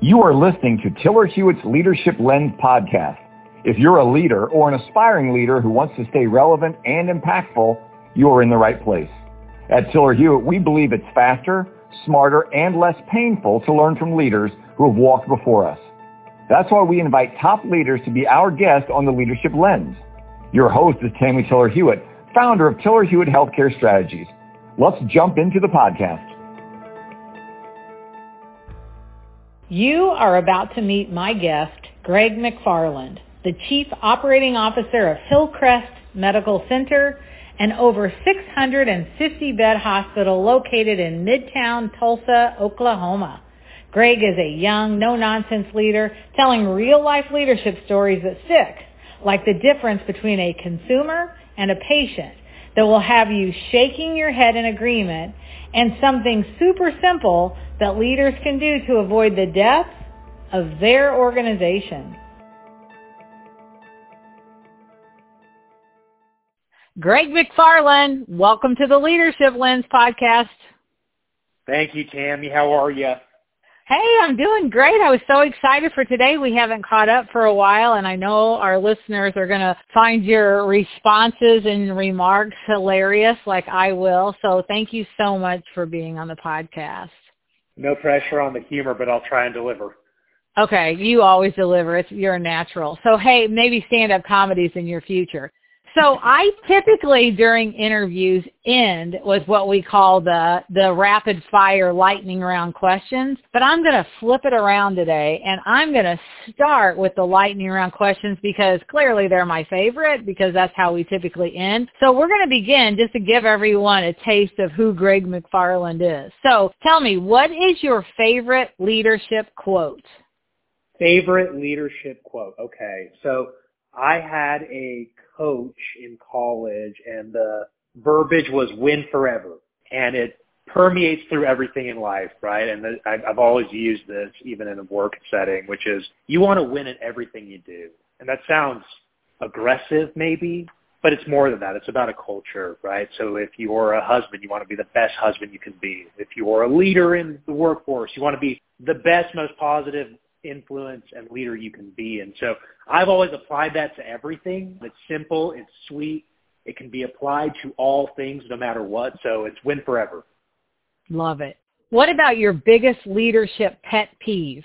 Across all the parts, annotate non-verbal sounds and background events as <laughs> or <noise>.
You are listening to Tiller Hewitt's Leadership Lens podcast. If you're a leader or an aspiring leader who wants to stay relevant and impactful, you are in the right place. At Tiller Hewitt, we believe it's faster, smarter, and less painful to learn from leaders who have walked before us. That's why we invite top leaders to be our guest on the Leadership Lens. Your host is Tammy Tiller Hewitt, founder of Tiller Hewitt Healthcare Strategies. Let's jump into the podcast. You are about to meet my guest, Greg McFarland, the Chief Operating Officer of Hillcrest Medical Center, an over 650-bed hospital located in Midtown Tulsa, Oklahoma. Greg is a young, no-nonsense leader telling real-life leadership stories that stick, like the difference between a consumer and a patient that will have you shaking your head in agreement and something super simple that leaders can do to avoid the death of their organization. Greg McFarland, welcome to the Leadership Lens podcast. Thank you, Tammy. How are you? Hey, I'm doing great. I was so excited for today. We haven't caught up for a while, and I know our listeners are going to find your responses and remarks hilarious like I will. So thank you so much for being on the podcast. No pressure on the humor, but I'll try and deliver. Okay, you always deliver. It's you're a natural. So hey, maybe stand-up comedies in your future. So I typically during interviews end with what we call the the rapid fire lightning round questions, but I'm going to flip it around today and I'm going to start with the lightning round questions because clearly they're my favorite because that's how we typically end. So we're going to begin just to give everyone a taste of who Greg McFarland is. So tell me, what is your favorite leadership quote? Favorite leadership quote. Okay. So I had a coach in college and the verbiage was win forever. And it permeates through everything in life, right? And the, I've always used this even in a work setting, which is you want to win at everything you do. And that sounds aggressive maybe, but it's more than that. It's about a culture, right? So if you're a husband, you want to be the best husband you can be. If you're a leader in the workforce, you want to be the best, most positive influence and leader you can be. And so I've always applied that to everything. It's simple. It's sweet. It can be applied to all things no matter what. So it's win forever. Love it. What about your biggest leadership pet peeve?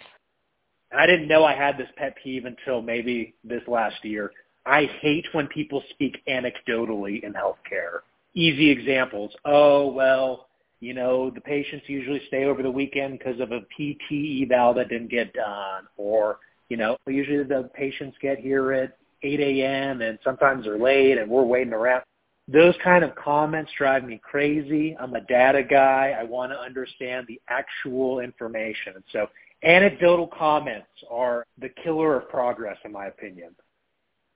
I didn't know I had this pet peeve until maybe this last year. I hate when people speak anecdotally in healthcare. Easy examples. Oh, well, you know, the patients usually stay over the weekend because of a PT eval that didn't get done, or, you know, usually the patients get here at 8 a.m. and sometimes they're late and we're waiting around. Those kind of comments drive me crazy. I'm a data guy. I want to understand the actual information. So anecdotal comments are the killer of progress, in my opinion.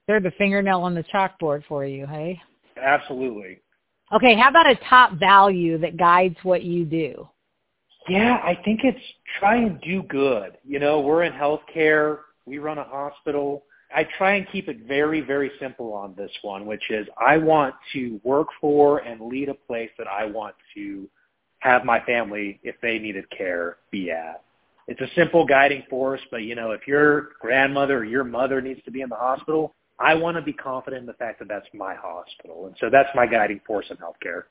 They're the fingernail on the chalkboard for you, hey? Absolutely. Okay, how about a top value that guides what you do? Yeah, I think it's try and do good. You know, we're in healthcare. We run a hospital. I try and keep it very, very simple on this one, which is I want to work for and lead a place that I want to have my family, if they needed care, be at. It's a simple guiding force, but you know, if your grandmother or your mother needs to be in the hospital, I want to be confident in the fact that that's my hospital. And so that's my guiding force in healthcare.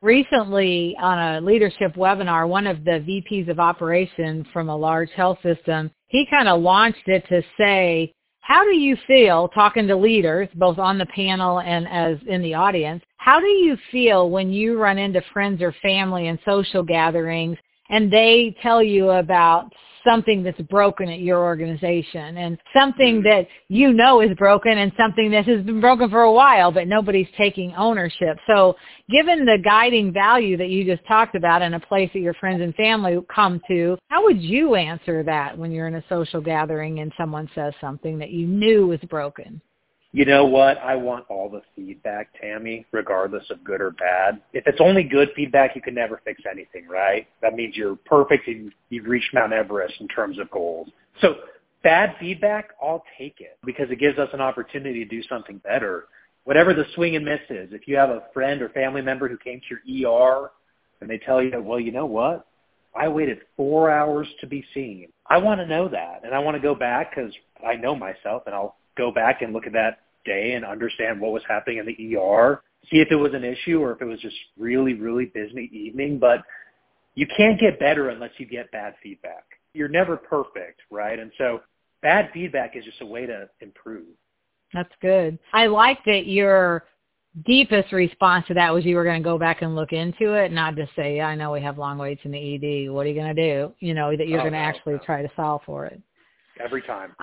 Recently on a leadership webinar, one of the VPs of operations from a large health system, he kind of launched it to say, how do you feel talking to leaders, both on the panel and as in the audience? How do you feel when you run into friends or family and social gatherings and they tell you about something that's broken at your organization and something mm-hmm. that you know is broken and something that has been broken for a while but nobody's taking ownership. So given the guiding value that you just talked about in a place that your friends and family come to, how would you answer that when you're in a social gathering and someone says something that you knew was broken? You know what? I want all the feedback, Tammy, regardless of good or bad. If it's only good feedback, you can never fix anything, right? That means you're perfect and you've reached Mount Everest in terms of goals. So bad feedback, I'll take it because it gives us an opportunity to do something better. Whatever the swing and miss is, if you have a friend or family member who came to your ER and they tell you, well, you know what? I waited four hours to be seen. I want to know that. And I want to go back because I know myself and I'll go back and look at that day and understand what was happening in the ER, see if it was an issue or if it was just really, really busy evening. But you can't get better unless you get bad feedback. You're never perfect, right? And so bad feedback is just a way to improve. That's good. I like that your deepest response to that was you were going to go back and look into it, not just say, yeah, I know we have long waits in the ED. What are you going to do? You know, that you're oh, going to no, actually no. try to solve for it. Every time.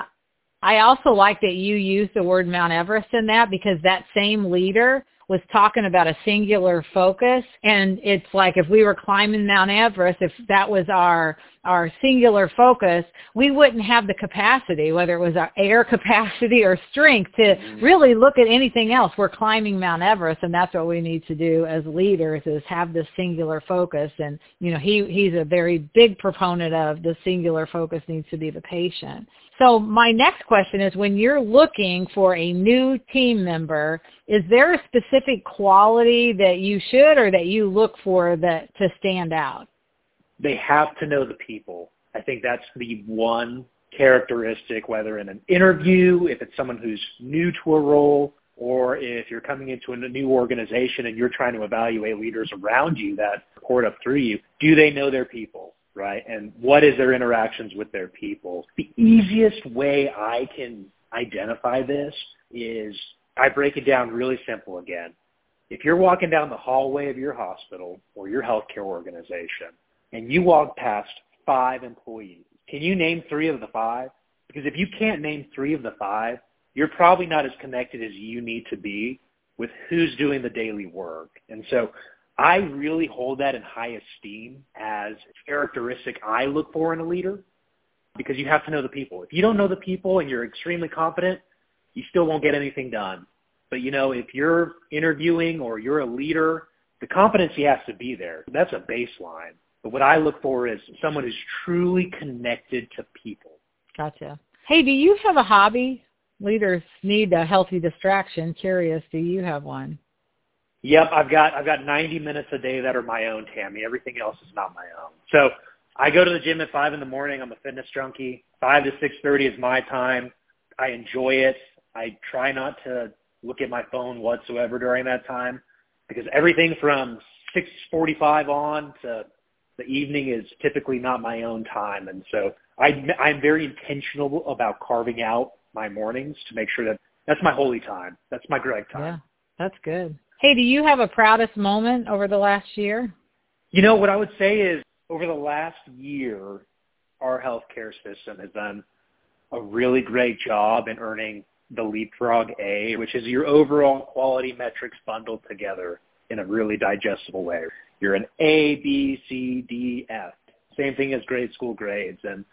I also like that you use the word Mount Everest in that because that same leader was talking about a singular focus. And it's like if we were climbing Mount Everest, if that was our our singular focus, we wouldn't have the capacity, whether it was our air capacity or strength, to mm-hmm. really look at anything else. We're climbing Mount Everest, and that's what we need to do as leaders: is have this singular focus. And you know, he he's a very big proponent of the singular focus needs to be the patient. So my next question is when you're looking for a new team member, is there a specific quality that you should or that you look for that to stand out? They have to know the people. I think that's the one characteristic, whether in an interview, if it's someone who's new to a role, or if you're coming into a new organization and you're trying to evaluate leaders around you that report up through you, do they know their people? right? And what is their interactions with their people? The easiest way I can identify this is I break it down really simple again. If you're walking down the hallway of your hospital or your healthcare organization and you walk past five employees, can you name three of the five? Because if you can't name three of the five, you're probably not as connected as you need to be with who's doing the daily work. And so I really hold that in high esteem as a characteristic I look for in a leader because you have to know the people. If you don't know the people and you're extremely confident, you still won't get anything done. But you know, if you're interviewing or you're a leader, the competency has to be there. That's a baseline. But what I look for is someone who's truly connected to people. Gotcha. Hey, do you have a hobby? Leaders need a healthy distraction. Curious, do you have one? Yep, I've got I've got 90 minutes a day that are my own, Tammy. Everything else is not my own. So I go to the gym at five in the morning. I'm a fitness junkie. Five to six thirty is my time. I enjoy it. I try not to look at my phone whatsoever during that time because everything from 6:45 on to the evening is typically not my own time, and so I, I'm very intentional about carving out my mornings to make sure that that's my holy time. That's my Greg time. Yeah, that's good. Hey, do you have a proudest moment over the last year? You know, what I would say is over the last year, our healthcare system has done a really great job in earning the Leapfrog A, which is your overall quality metrics bundled together in a really digestible way. You're an A, B, C, D, F. Same thing as grade school grades. And,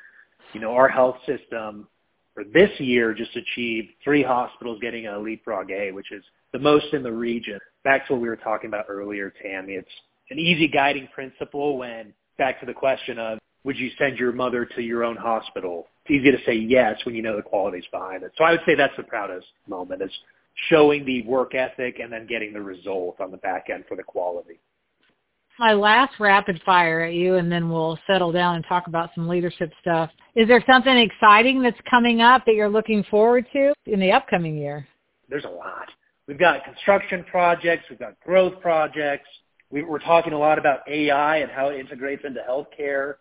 you know, our health system for this year just achieved three hospitals getting a Leapfrog A, which is the most in the region. Back to what we were talking about earlier, Tammy. It's an easy guiding principle when back to the question of would you send your mother to your own hospital? It's easy to say yes when you know the qualities behind it. So I would say that's the proudest moment is showing the work ethic and then getting the result on the back end for the quality. My last rapid fire at you and then we'll settle down and talk about some leadership stuff. Is there something exciting that's coming up that you're looking forward to in the upcoming year? There's a lot. We've got construction projects. We've got growth projects. We, we're talking a lot about AI and how it integrates into healthcare.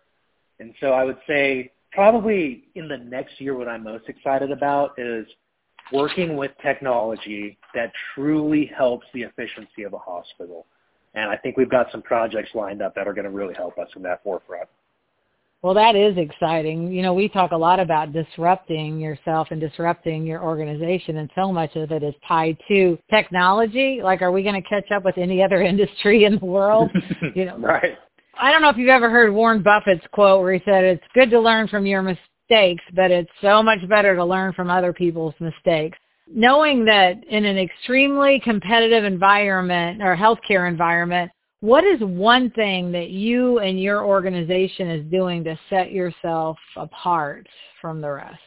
And so I would say probably in the next year, what I'm most excited about is working with technology that truly helps the efficiency of a hospital. And I think we've got some projects lined up that are going to really help us in that forefront. Well, that is exciting. You know, we talk a lot about disrupting yourself and disrupting your organization, and so much of it is tied to technology. Like, are we going to catch up with any other <laughs> industry in the world? <laughs> You know, right. I don't know if you've ever heard Warren Buffett's quote where he said, "It's good to learn from your mistakes, but it's so much better to learn from other people's mistakes." Knowing that in an extremely competitive environment or healthcare environment, what is one thing that you and your organization is doing to set yourself apart from the rest?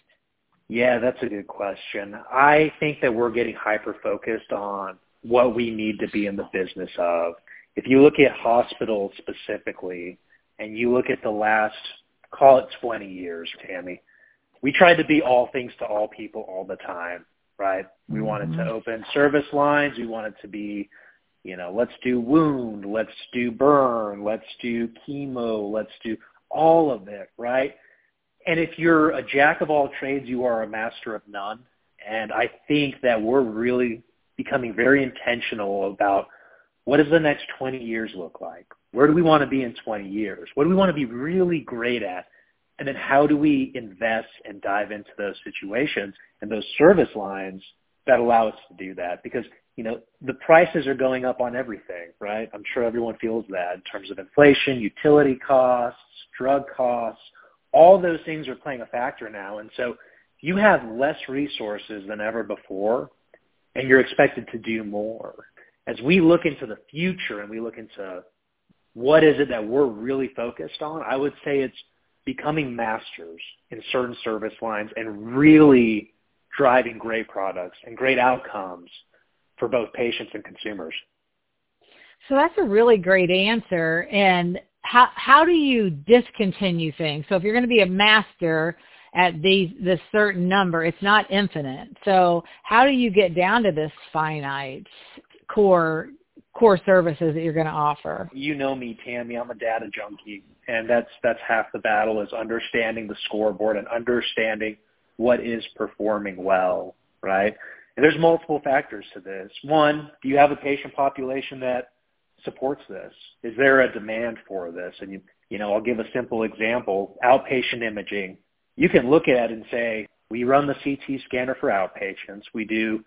Yeah, that's a good question. I think that we're getting hyper focused on what we need to be in the business of. If you look at hospitals specifically, and you look at the last, call it 20 years, Tammy, we tried to be all things to all people all the time, right? We mm-hmm. wanted to open service lines. We wanted to be, you know, let's do wound, let's do burn, let's do chemo, let's do all of it, right? And if you're a jack of all trades, you are a master of none. And I think that we're really becoming very intentional about what does the next 20 years look like? Where do we want to be in 20 years? What do we want to be really great at? And then how do we invest and dive into those situations and those service lines that allow us to do that? Because, you know, the prices are going up on everything, right? I'm sure everyone feels that in terms of inflation, utility costs, drug costs, all those things are playing a factor now. And so you have less resources than ever before and you're expected to do more. As we look into the future and we look into what is it that we're really focused on, I would say it's becoming masters in certain service lines and really driving great products and great outcomes for both patients and consumers. So that's a really great answer. And how how do you discontinue things? So if you're going to be a master at these this certain number, it's not infinite. So how do you get down to this finite core core services that you're going to offer? You know me, Tammy. I'm a data junkie, and that's that's half the battle is understanding the scoreboard and understanding what is performing well, right? And there's multiple factors to this. One, do you have a patient population that supports this? Is there a demand for this? And you, you know, I'll give a simple example. Outpatient imaging. You can look at it and say, we run the CT scanner for outpatients. We do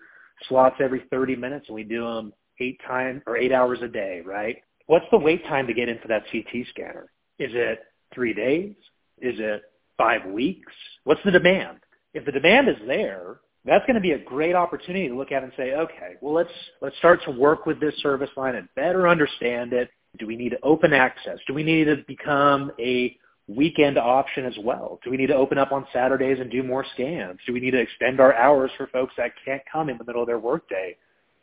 slots every 30 minutes and we do them eight times or eight hours a day, right? What's the wait time to get into that CT scanner? Is it three days? Is it five weeks? What's the demand? If the demand is there, that's going to be a great opportunity to look at and say, okay, well let's let's start to work with this service line and better understand it. Do we need open access? Do we need to become a weekend option as well? Do we need to open up on Saturdays and do more scans? Do we need to extend our hours for folks that can't come in the middle of their workday?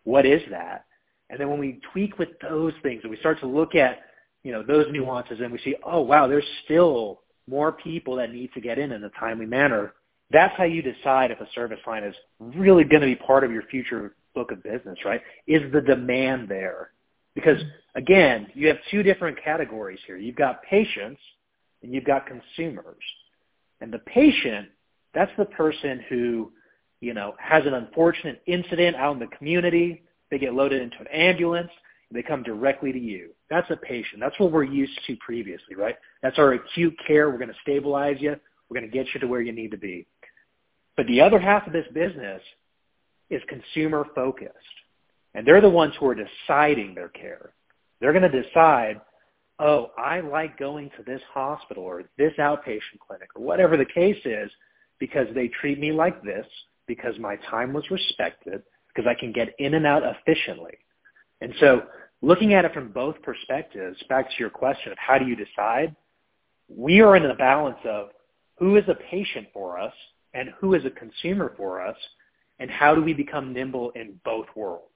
What is that? And then when we tweak with those things and we start to look at, you know, those nuances and we see, oh wow, there's still more people that need to get in in a timely manner. That's how you decide if a service line is really going to be part of your future book of business, right? Is the demand there? Because again, you have two different categories here. You've got patients and you've got consumers. And the patient, that's the person who, you know, has an unfortunate incident out in the community. They get loaded into an ambulance. They come directly to you. That's a patient. That's what we're used to previously, right? That's our acute care. We're going to stabilize you. We're going to get you to where you need to be. But the other half of this business is consumer focused. And they're the ones who are deciding their care. They're going to decide oh, I like going to this hospital or this outpatient clinic or whatever the case is because they treat me like this, because my time was respected, because I can get in and out efficiently. And so looking at it from both perspectives, back to your question of how do you decide, we are in a balance of who is a patient for us and who is a consumer for us, and how do we become nimble in both worlds.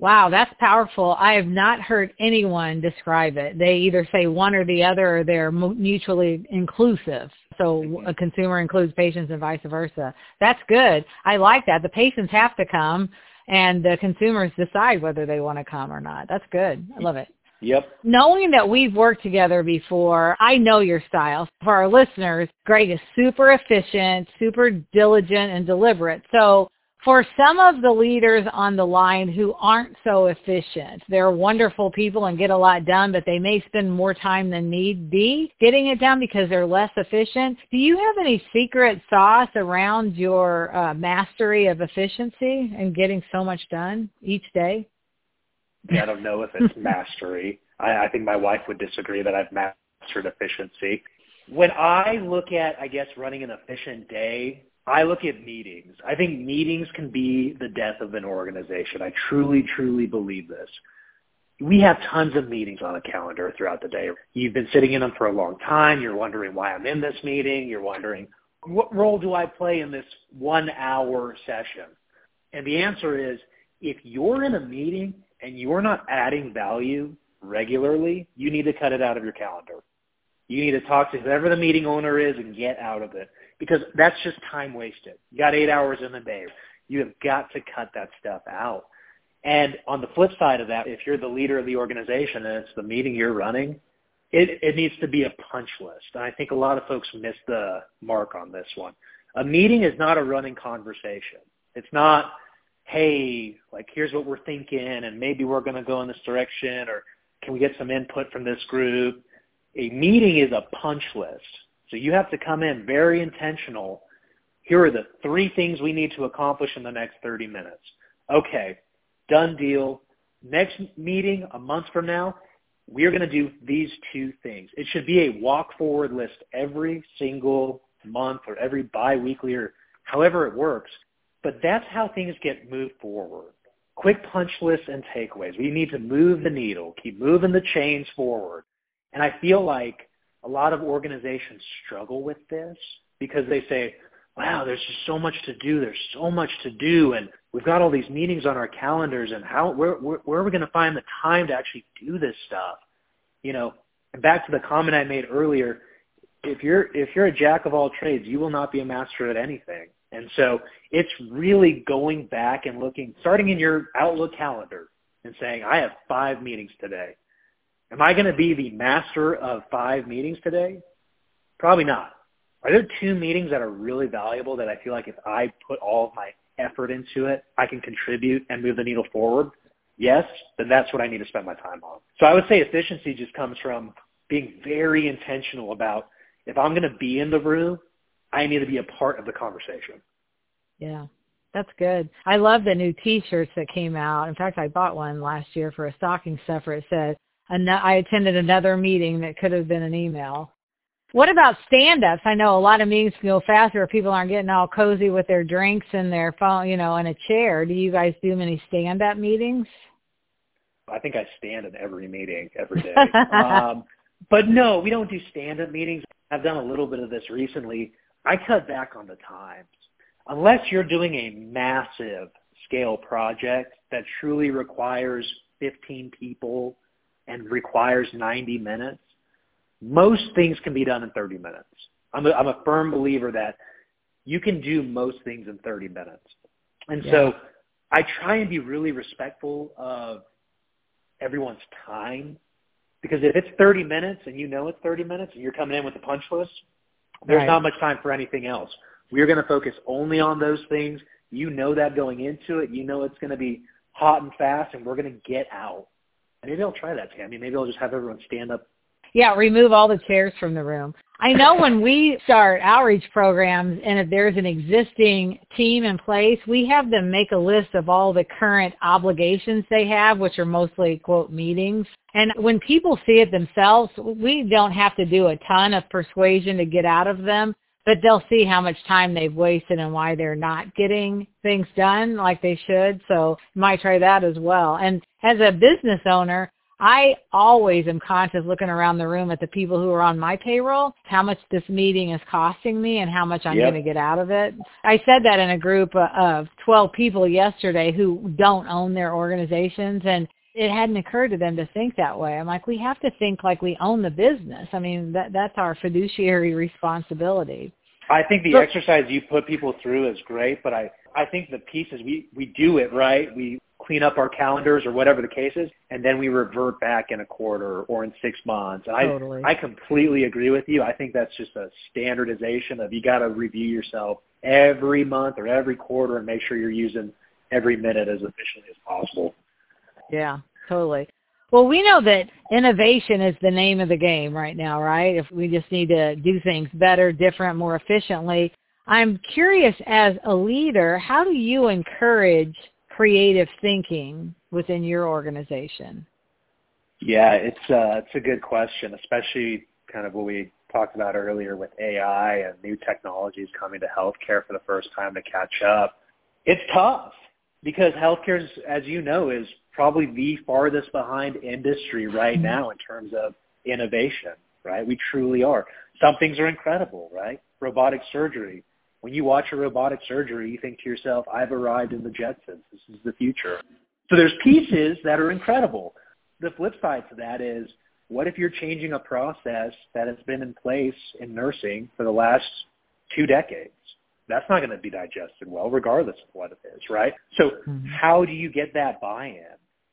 Wow, that's powerful. I have not heard anyone describe it. They either say one or the other or they're mutually inclusive. So mm-hmm. a consumer includes patients and vice versa. That's good. I like that. The patients have to come and the consumers decide whether they want to come or not. That's good. I love it. Yep. Knowing that we've worked together before, I know your style. For our listeners, Greg is super efficient, super diligent and deliberate. So for some of the leaders on the line who aren't so efficient, they're wonderful people and get a lot done, but they may spend more time than need be getting it done because they're less efficient. Do you have any secret sauce around your uh, mastery of efficiency and getting so much done each day? Yeah, I don't know if it's <laughs> mastery. I, I think my wife would disagree that I've mastered efficiency. When I look at, I guess, running an efficient day, I look at meetings. I think meetings can be the death of an organization. I truly, truly believe this. We have tons of meetings on a calendar throughout the day. You've been sitting in them for a long time. You're wondering why I'm in this meeting. You're wondering, what role do I play in this one hour session? And the answer is, if you're in a meeting and you're not adding value regularly, you need to cut it out of your calendar. You need to talk to whoever the meeting owner is and get out of it because that's just time wasted. You got eight hours in the day. You have got to cut that stuff out. And on the flip side of that, if you're the leader of the organization and it's the meeting you're running, it, it needs to be a punch list. And I think a lot of folks miss the mark on this one. A meeting is not a running conversation. It's not, hey, like here's what we're thinking and maybe we're going to go in this direction or can we get some input from this group? A meeting is a punch list. So you have to come in very intentional. Here are the three things we need to accomplish in the next 30 minutes. Okay, done deal. Next meeting, a month from now, we are going to do these two things. It should be a walk forward list every single month or every biweekly or however it works. But that's how things get moved forward. Quick punch lists and takeaways. We need to move the needle, keep moving the chains forward. And I feel like a lot of organizations struggle with this because they say, wow, there's just so much to do. There's so much to do. And we've got all these meetings on our calendars and how, where, where, where are we going to find the time to actually do this stuff? You know, and back to the comment I made earlier, if you're, if you're a jack of all trades, you will not be a master at anything. And so it's really going back and looking, starting in your Outlook calendar and saying, I have five meetings today. Am I going to be the master of five meetings today? Probably not. Are there two meetings that are really valuable that I feel like if I put all of my effort into it, I can contribute and move the needle forward? Yes, then that's what I need to spend my time on. So I would say efficiency just comes from being very intentional about if I'm going to be in the room, I need to be a part of the conversation. Yeah, that's good. I love the new T-shirts that came out. In fact, I bought one last year for a stocking stuffer. It said, I attended another meeting that could have been an email. What about stand-ups? I know a lot of meetings can go faster if people aren't getting all cozy with their drinks and their phone, you know, in a chair. Do you guys do many stand-up meetings? I think I stand in every meeting every day. <laughs> um, but no, we don't do stand-up meetings. I've done a little bit of this recently. I cut back on the times. Unless you're doing a massive scale project that truly requires 15 people and requires 90 minutes, most things can be done in 30 minutes. I'm a, I'm a firm believer that you can do most things in 30 minutes. And yeah. so I try and be really respectful of everyone's time because if it's 30 minutes and you know it's 30 minutes and you're coming in with a punch list, there's right. not much time for anything else. We're going to focus only on those things. You know that going into it. You know it's going to be hot and fast, and we're going to get out. Maybe I'll try that, Tammy. Maybe I'll just have everyone stand up. Yeah, remove all the chairs from the room. I know when we start outreach programs and if there's an existing team in place, we have them make a list of all the current obligations they have, which are mostly, quote, meetings. And when people see it themselves, we don't have to do a ton of persuasion to get out of them but they'll see how much time they've wasted and why they're not getting things done like they should. So you might try that as well. And as a business owner, I always am conscious looking around the room at the people who are on my payroll, how much this meeting is costing me and how much I'm yep. going to get out of it. I said that in a group of 12 people yesterday who don't own their organizations and it hadn't occurred to them to think that way. I'm like, we have to think like we own the business. I mean, that that's our fiduciary responsibility. I think the exercise you put people through is great, but I I think the piece is we we do it right. We clean up our calendars or whatever the case is, and then we revert back in a quarter or in six months. And totally. I I completely agree with you. I think that's just a standardization of you got to review yourself every month or every quarter and make sure you're using every minute as efficiently as possible. Yeah, totally. Well, we know that innovation is the name of the game right now, right? If we just need to do things better, different, more efficiently. I'm curious as a leader, how do you encourage creative thinking within your organization? Yeah, it's uh, it's a good question, especially kind of what we talked about earlier with AI and new technologies coming to healthcare for the first time to catch up. It's tough because healthcare, as you know, is probably the farthest behind industry right mm-hmm. now in terms of innovation, right? We truly are. Some things are incredible, right? Robotic surgery. When you watch a robotic surgery, you think to yourself, I've arrived in the Jetsons. This is the future. So there's pieces that are incredible. the flip side to that is what if you're changing a process that has been in place in nursing for the last two decades? That's not going to be digested well, regardless of what it is, right? So mm-hmm. how do you get that buy-in?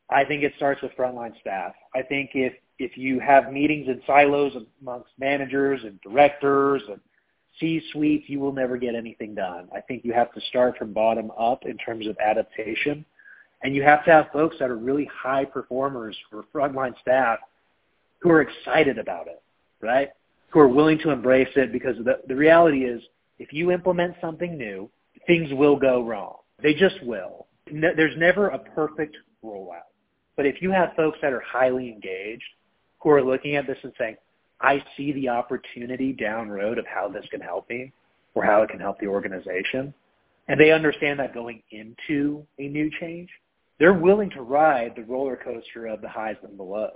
I think it starts with frontline staff. I think if if you have meetings in silos amongst managers and directors and C-suites, you will never get anything done. I think you have to start from bottom up in terms of adaptation. And you have to have folks that are really high performers for frontline staff who are excited about it, right? Who are willing to embrace it because the, the reality is if you implement something new, things will go wrong. They just will. No, there's never a perfect rollout. But if you have folks that are highly engaged who are looking at this and saying, I see the opportunity down road of how this can help me or how it can help the organization, and they understand that going into a new change, they're willing to ride the roller coaster of the highs and the lows.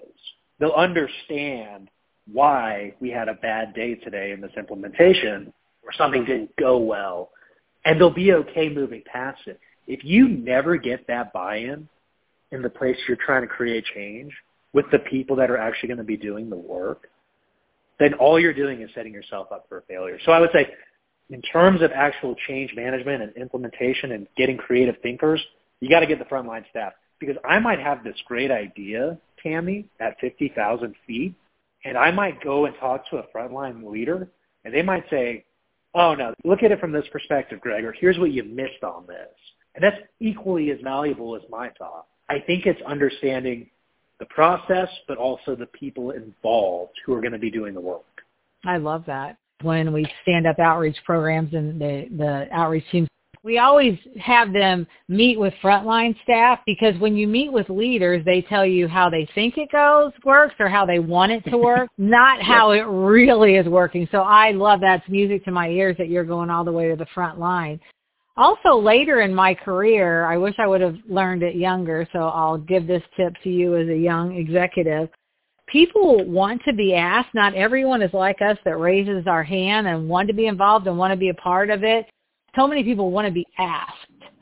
They'll understand why we had a bad day today in this implementation or something didn't go well, and they'll be okay moving past it. If you never get that buy-in in the place you're trying to create change with the people that are actually going to be doing the work, then all you're doing is setting yourself up for failure. So I would say in terms of actual change management and implementation and getting creative thinkers, you got to get the frontline staff because I might have this great idea, Tammy, at 50,000 feet, and I might go and talk to a frontline leader, and they might say, oh, no, look at it from this perspective, Gregor. Here's what you missed on this. And that's equally as valuable as my thought. I think it's understanding the process, but also the people involved who are going to be doing the work. I love that. When we stand up outreach programs and the, the outreach teams we always have them meet with frontline staff because when you meet with leaders, they tell you how they think it goes, works or how they want it to work, <laughs> not how it really is working. So I love that's music to my ears that you're going all the way to the front line. Also later in my career, I wish I would have learned it younger, so I'll give this tip to you as a young executive people want to be asked. Not everyone is like us that raises our hand and want to be involved and want to be a part of it so many people want to be asked.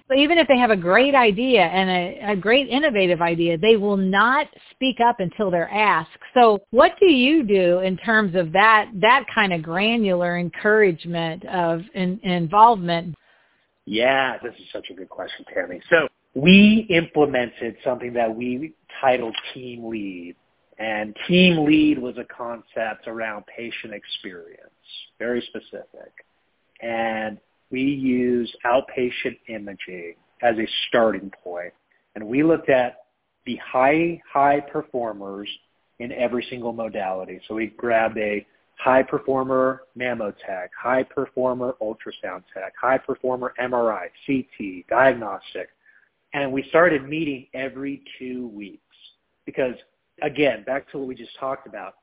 So even if they have a great idea and a, a great innovative idea, they will not speak up until they're asked. So what do you do in terms of that, that kind of granular encouragement of in, involvement? Yeah, this is such a good question, Tammy. So we implemented something that we titled Team Lead. And Team Lead was a concept around patient experience, very specific. And we use outpatient imaging as a starting point, and we looked at the high, high performers in every single modality. So we grabbed a high performer mammotech, high performer ultrasound tech, high performer MRI, CT, diagnostic, and we started meeting every two weeks because again, back to what we just talked about,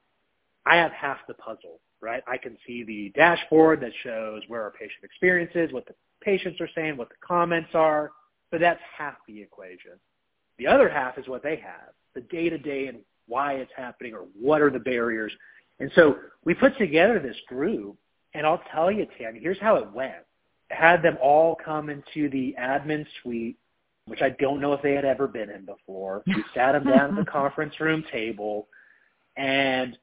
I have half the puzzle right? I can see the dashboard that shows where our patient experience is, what the patients are saying, what the comments are, but that's half the equation. The other half is what they have, the day-to-day and why it's happening or what are the barriers. And so we put together this group, and I'll tell you, Tammy, here's how it went. Had them all come into the admin suite, which I don't know if they had ever been in before. We sat them down at the <laughs> conference room table, and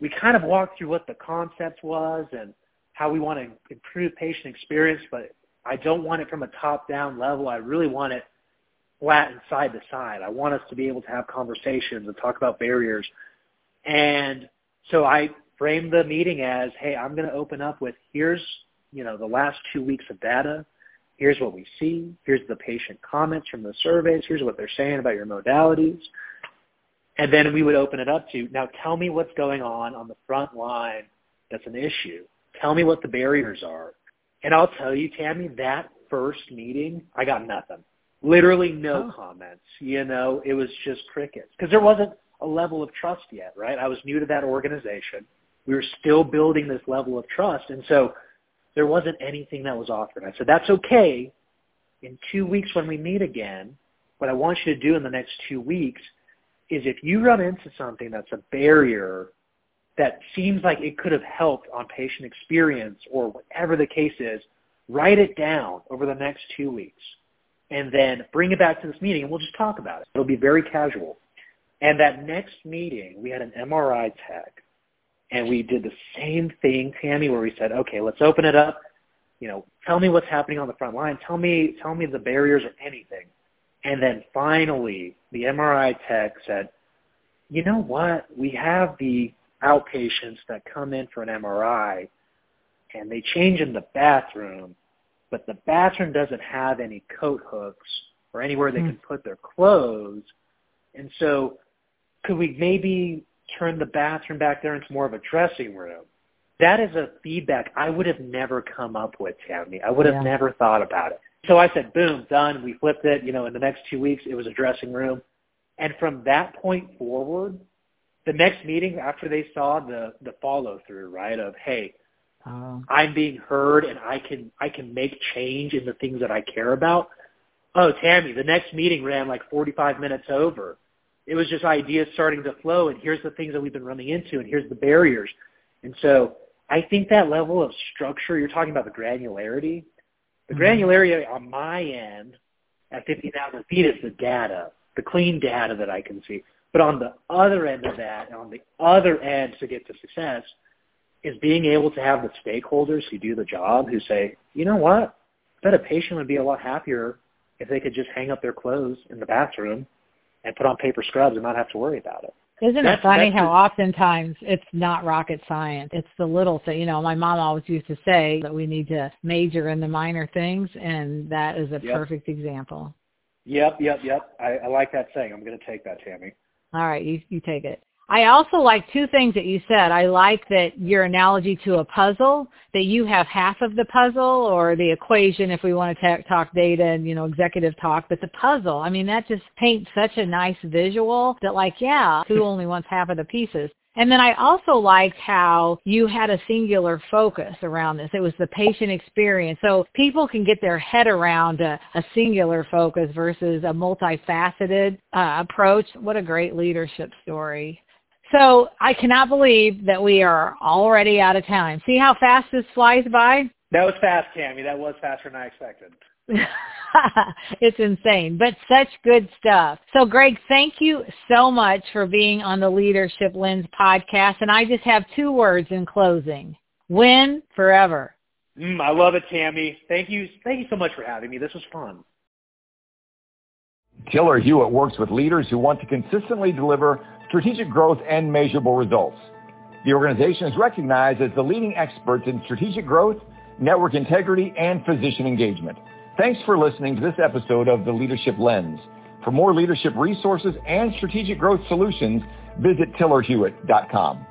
we kind of walked through what the concept was and how we want to improve patient experience, but I don't want it from a top-down level. I really want it flat and side to side. I want us to be able to have conversations and talk about barriers. And so I framed the meeting as, hey, I'm going to open up with here's, you know, the last two weeks of data. Here's what we see. Here's the patient comments from the surveys. Here's what they're saying about your modalities. And then we would open it up to, now tell me what's going on on the front line that's an issue. Tell me what the barriers are. And I'll tell you, Tammy, that first meeting, I got nothing. Literally no oh. comments. You know, it was just crickets. Because there wasn't a level of trust yet, right? I was new to that organization. We were still building this level of trust. And so there wasn't anything that was offered. I said, that's okay. In two weeks when we meet again, what I want you to do in the next two weeks is if you run into something that's a barrier that seems like it could have helped on patient experience or whatever the case is, write it down over the next two weeks and then bring it back to this meeting and we'll just talk about it. It'll be very casual. And that next meeting, we had an MRI tech, and we did the same thing, Tammy, where we said, okay, let's open it up. You know, tell me what's happening on the front line. Tell me, tell me the barriers or anything. And then finally, the MRI tech said, you know what? We have the outpatients that come in for an MRI, and they change in the bathroom, but the bathroom doesn't have any coat hooks or anywhere they mm. can put their clothes. And so could we maybe turn the bathroom back there into more of a dressing room? That is a feedback I would have never come up with, Tammy. I would have yeah. never thought about it. So I said, boom, done. We flipped it. You know, in the next two weeks, it was a dressing room. And from that point forward, the next meeting after they saw the the follow through, right, of hey, uh, I'm being heard and I can I can make change in the things that I care about. Oh, Tammy, the next meeting ran like 45 minutes over it was just ideas starting to flow and here's the things that we've been running into and here's the barriers. And so I think that level of structure, you're talking about the granularity. The mm-hmm. granularity on my end at 50,000 feet is the data, the clean data that I can see. But on the other end of that, on the other end to get to success, is being able to have the stakeholders who do the job who say, you know what, I bet a patient would be a lot happier if they could just hang up their clothes in the bathroom and put on paper scrubs and not have to worry about it. Isn't that's, it funny how oftentimes it's not rocket science? It's the little thing. You know, my mom always used to say that we need to major in the minor things, and that is a yep. perfect example. Yep, yep, yep. I, I like that saying. I'm going to take that, Tammy. All right, you you take it. I also like two things that you said. I like that your analogy to a puzzle, that you have half of the puzzle or the equation if we want to talk data and, you know, executive talk, but the puzzle, I mean, that just paints such a nice visual that like, yeah, who only wants half of the pieces? And then I also liked how you had a singular focus around this. It was the patient experience. So people can get their head around a, a singular focus versus a multifaceted uh, approach. What a great leadership story. So I cannot believe that we are already out of time. See how fast this flies by? That was fast, Tammy. That was faster than I expected. <laughs> it's insane, but such good stuff. So Greg, thank you so much for being on the Leadership Lens podcast. And I just have two words in closing. Win forever. Mm, I love it, Tammy. Thank you. Thank you so much for having me. This was fun. Tiller Hewitt works with leaders who want to consistently deliver strategic growth and measurable results. The organization is recognized as the leading experts in strategic growth, network integrity, and physician engagement. Thanks for listening to this episode of The Leadership Lens. For more leadership resources and strategic growth solutions, visit tillerhewitt.com.